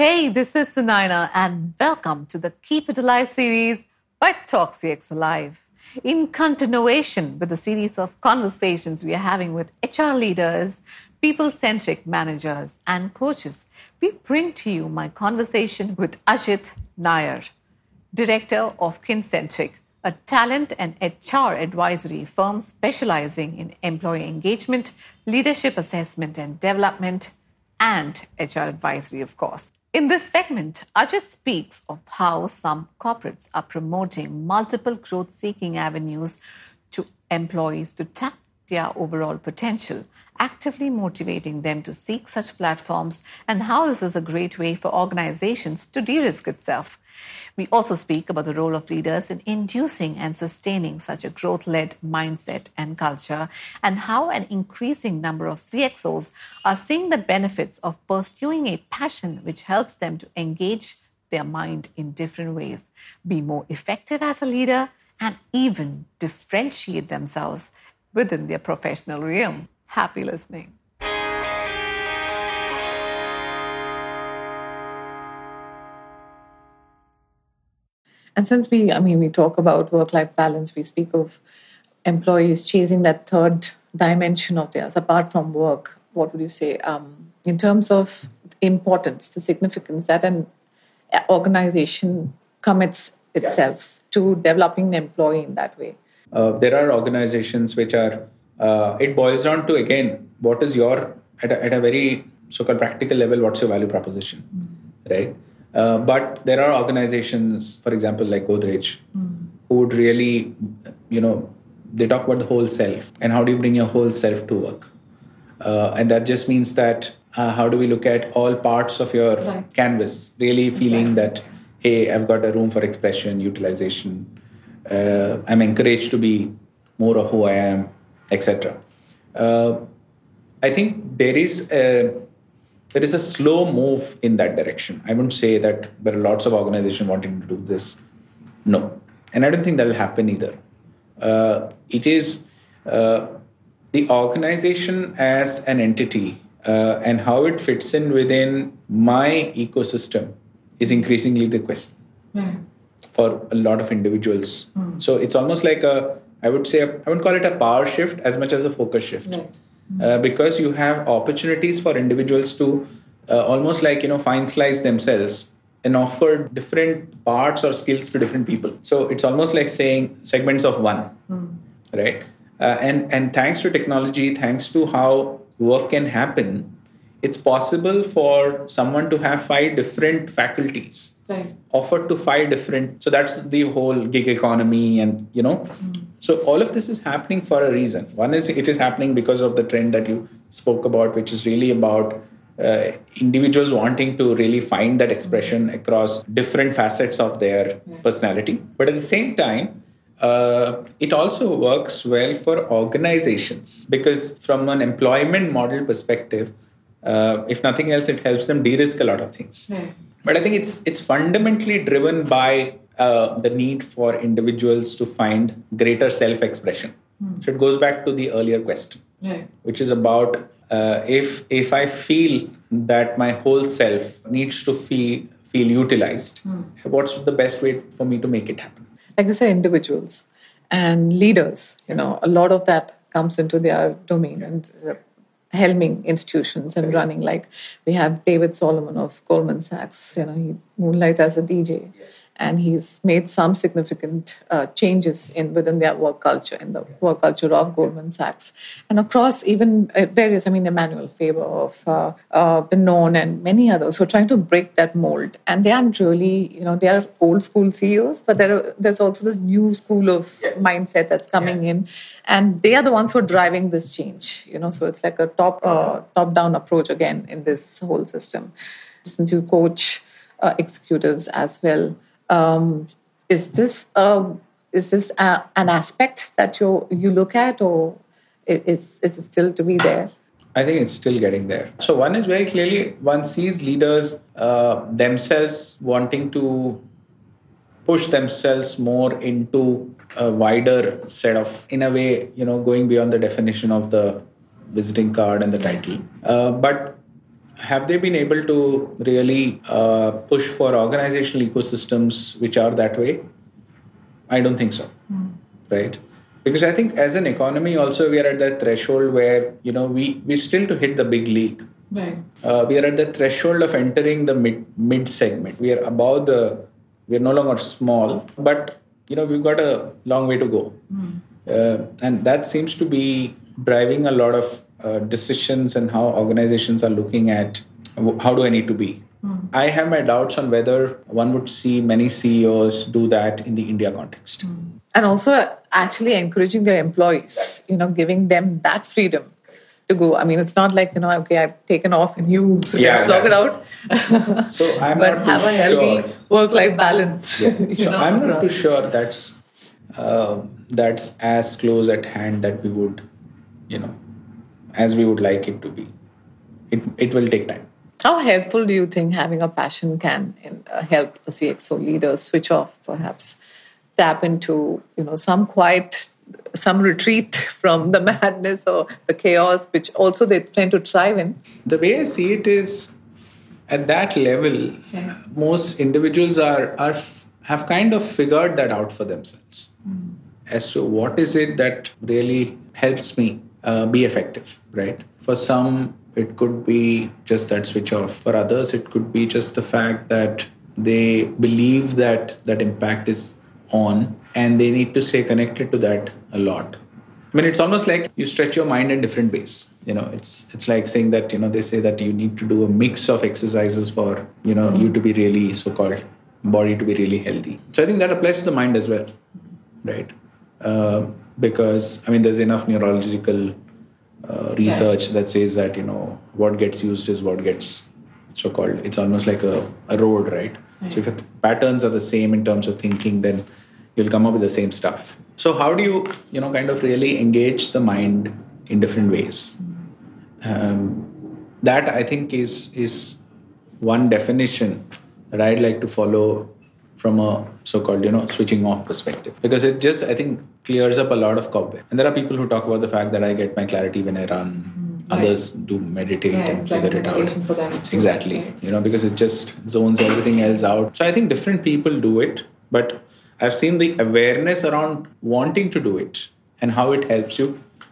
Hey, this is Sunaina, and welcome to the Keep It Alive series by Talk CXO Life in continuation with the series of conversations we are having with HR leaders, people centric managers, and coaches, we bring to you my conversation with Ajith Nair, Director of Kincentric, a talent and HR advisory firm specializing in employee engagement, leadership assessment and development, and HR advisory, of course. In this segment, Ajith speaks of how some corporates are promoting multiple growth seeking avenues to employees to tap their overall potential, actively motivating them to seek such platforms, and how this is a great way for organizations to de risk itself. We also speak about the role of leaders in inducing and sustaining such a growth led mindset and culture, and how an increasing number of CXOs are seeing the benefits of pursuing a passion which helps them to engage their mind in different ways, be more effective as a leader, and even differentiate themselves within their professional realm. Happy listening. And since we, I mean, we talk about work life balance, we speak of employees chasing that third dimension of theirs apart from work. What would you say um, in terms of importance, the significance that an organization commits itself to developing the employee in that way? Uh, there are organizations which are, uh, it boils down to again, what is your, at a, at a very so called practical level, what's your value proposition, mm-hmm. right? Uh, but there are organizations, for example, like Godrej, mm. who would really, you know, they talk about the whole self and how do you bring your whole self to work. Uh, and that just means that uh, how do we look at all parts of your right. canvas, really feeling exactly. that, hey, I've got a room for expression, utilization. Uh, I'm encouraged to be more of who I am, etc. Uh, I think there is a there is a slow move in that direction. I wouldn't say that there are lots of organizations wanting to do this. No. And I don't think that will happen either. Uh, it is uh, the organization as an entity uh, and how it fits in within my ecosystem is increasingly the question mm. for a lot of individuals. Mm. So it's almost like a, I would say, a, I wouldn't call it a power shift as much as a focus shift. Right. Uh, because you have opportunities for individuals to uh, almost like you know fine slice themselves and offer different parts or skills to different people. So it's almost like saying segments of one. Mm. right? Uh, and and thanks to technology thanks to how work can happen it's possible for someone to have five different faculties right. offered to five different so that's the whole gig economy and you know mm. so all of this is happening for a reason one is it is happening because of the trend that you spoke about which is really about uh, individuals wanting to really find that expression across different facets of their personality but at the same time uh, it also works well for organizations because from an employment model perspective uh, if nothing else, it helps them de-risk a lot of things. Mm. But I think it's it's fundamentally driven by uh, the need for individuals to find greater self-expression. Mm. So it goes back to the earlier question, which is about uh, if if I feel that my whole self needs to feel feel utilized, mm. what's the best way for me to make it happen? Like you say, individuals and leaders. You know, a lot of that comes into their domain and helming institutions and running. Like we have david solomon of goldman sachs you know he moonlights as a dj and he's made some significant uh, changes in within their work culture in the work culture of Goldman Sachs. And across even uh, various I mean Emmanuel Faber of uh, uh, known and many others who are trying to break that mold. And they aren't really you know they are old school CEOs but there are, there's also this new school of yes. mindset that's coming yes. in. And they are the ones who are driving this change you know. So it's like a top uh, top down approach again in this whole system. Since you coach uh, executives as well, um, is this uh, is this a, an aspect that you you look at, or is is it still to be there? I think it's still getting there. So one is very clearly one sees leaders uh, themselves wanting to push themselves more into a wider set of, in a way, you know, going beyond the definition of the visiting card and the title. Uh, but have they been able to really uh, push for organizational ecosystems which are that way? I don't think so. Mm. Right? Because I think as an economy, also we are at that threshold where you know we we still to hit the big league. Right. Uh, we are at the threshold of entering the mid mid segment. We are above the. We are no longer small, but you know we've got a long way to go, mm. uh, and that seems to be driving a lot of uh, decisions and how organizations are looking at how do I need to be. Mm. I have my doubts on whether one would see many CEOs do that in the India context. Mm. And also actually encouraging their employees, you know, giving them that freedom to go. I mean, it's not like, you know, okay, I've taken off and you so yeah, log it out. so I'm but not have a healthy sure. work life balance. Yeah. so know, I'm not too sure that's uh, that's as close at hand that we would, you know, as we would like it to be. It, it will take time. How helpful do you think having a passion can uh, help a CXO leader switch off, perhaps tap into you know some quiet, some retreat from the madness or the chaos, which also they tend to thrive in? The way I see it is, at that level, most individuals are are have kind of figured that out for themselves mm. as to what is it that really helps me uh, be effective, right? For some, it could be just that switch off. For others, it could be just the fact that they believe that that impact is on and they need to stay connected to that a lot. I mean, it's almost like you stretch your mind in different ways. You know, it's it's like saying that you know they say that you need to do a mix of exercises for you know you to be really so-called body to be really healthy. So I think that applies to the mind as well, right? Uh, because I mean, there's enough neurological uh, research right. that says that you know what gets used is what gets so called. It's almost like a, a road, right? right? So if the patterns are the same in terms of thinking, then you'll come up with the same stuff. So how do you you know kind of really engage the mind in different ways? Um, that I think is is one definition that I'd like to follow from a so-called you know switching off perspective. Because it just i think clears up a lot of cobweb and there are people who talk about the fact that i get my clarity when i run. Mm, others do meditate yeah, and figure it out. Exactly. right. you know because it just zones everything else out. So i think different people do it but i've seen the awareness around wanting to do it and how it helps you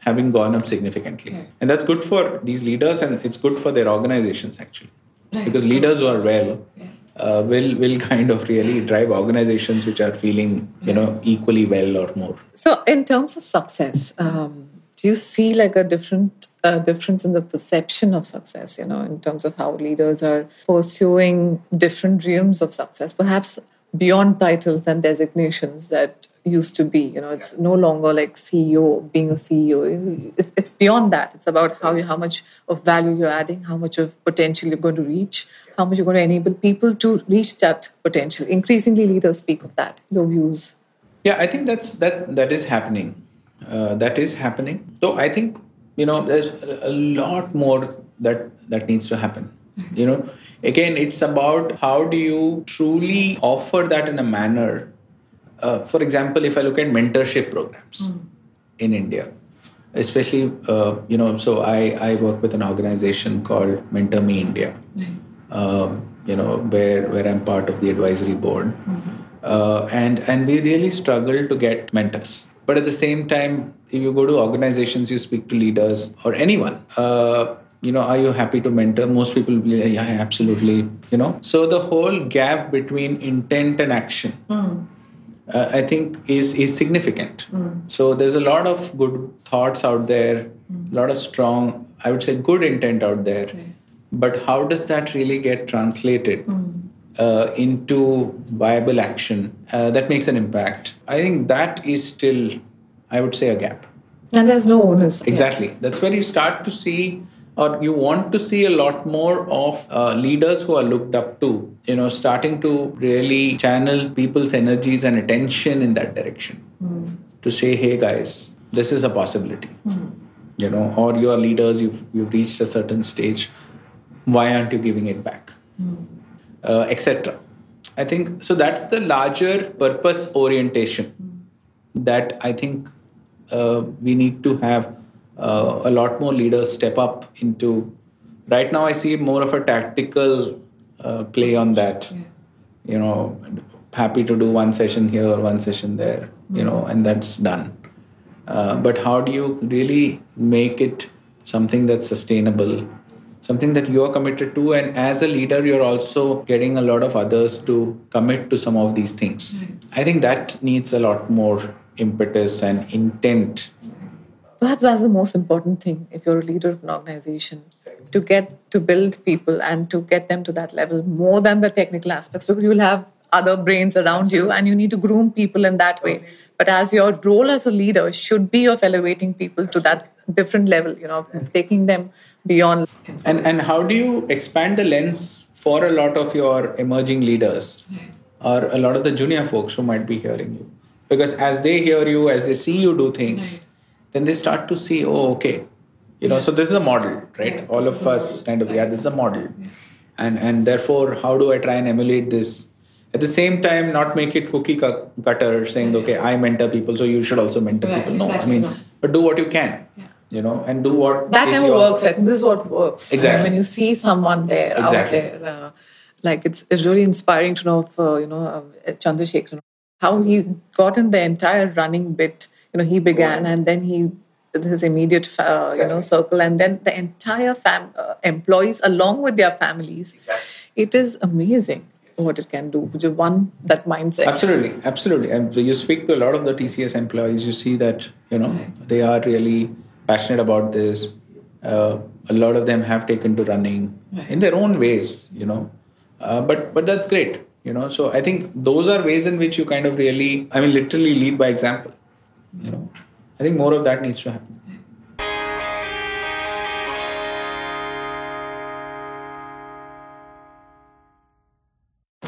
having gone up significantly. Yeah. and that's good for these leaders and it's good for their organizations actually. Right. because leaders who are well yeah uh, will will kind of really drive organizations which are feeling you know equally well or more. So, in terms of success, um, do you see like a different uh, difference in the perception of success? You know, in terms of how leaders are pursuing different realms of success, perhaps beyond titles and designations that used to be. You know, it's no longer like CEO being a CEO. It's beyond that. It's about how you, how much of value you're adding, how much of potential you're going to reach, how much you're going to enable people to reach that potential. Increasingly, leaders speak of that. Your views? Yeah, I think that's that that is happening. Uh, that is happening. So I think you know there's a lot more that that needs to happen. You know, again, it's about how do you truly offer that in a manner. Uh, for example, if I look at mentorship programs mm. in India, especially uh, you know, so I I work with an organization called Mentor Me India. Mm um, you know, where where I'm part of the advisory board, mm-hmm. uh, and and we really struggle to get mentors. But at the same time, if you go to organizations, you speak to leaders or anyone. Uh, you know, are you happy to mentor? Most people will be like, yeah, absolutely. You know, so the whole gap between intent and action. Mm. Uh, I think is is significant. Mm. So there's a lot of good thoughts out there, mm. a lot of strong, I would say, good intent out there. Okay but how does that really get translated mm. uh, into viable action uh, that makes an impact? I think that is still, I would say, a gap. And there's no onus. Exactly. That's where you start to see or you want to see a lot more of uh, leaders who are looked up to you know starting to really channel people's energies and attention in that direction mm. to say hey guys this is a possibility mm. you know or your leaders you've, you've reached a certain stage why aren't you giving it back? Mm. uh, etc i think so that's the larger purpose orientation that i think uh, we need to have uh, a lot more leaders step up into. Right now i see more of a tactical uh, play on that. Yeah. you know happy to do one session here or one session there you know and that's done. Uh, but how do you really make it something that's sustainable something that you're committed to and as a leader you're also getting a lot of others to commit to some of these things. I think that needs a lot more impetus and intent. Perhaps that's the most important thing if you're a leader of an organization to get to build people and to get them to that level more than the technical aspects because you will have other brains around you and you need to groom people in that way. But as your role as a leader should be of elevating people to that different level you know taking them beyond and and how do you expand the lens for a lot of your emerging leaders or a lot of the junior folks who might be hearing you because as they hear you as they see you do things then they start to see, oh, okay, you know. So this is a model, right? Yeah, All of us kind of, yeah, this is a model, yeah. and and therefore, how do I try and emulate this? At the same time, not make it cookie cutter, saying, okay, I mentor people, so you should also mentor people. No, exactly. I mean, but do what you can. You know, and do what that never your... works. This is what works. Exactly. When you see someone there exactly. out there, uh, like it's it's really inspiring to know, of, uh, you know, uh, Chandrasekhar, how he got in the entire running bit you know he began and then he his immediate uh, exactly. you know circle and then the entire fam- uh, employees along with their families exactly. it is amazing what it can do just one that mindset absolutely absolutely and you speak to a lot of the tcs employees you see that you know they are really passionate about this uh, a lot of them have taken to running right. in their own ways you know. Uh, but but that's great you know. So i think those are ways in which you kind of really i mean literally lead by example you know. I think more of that needs to happen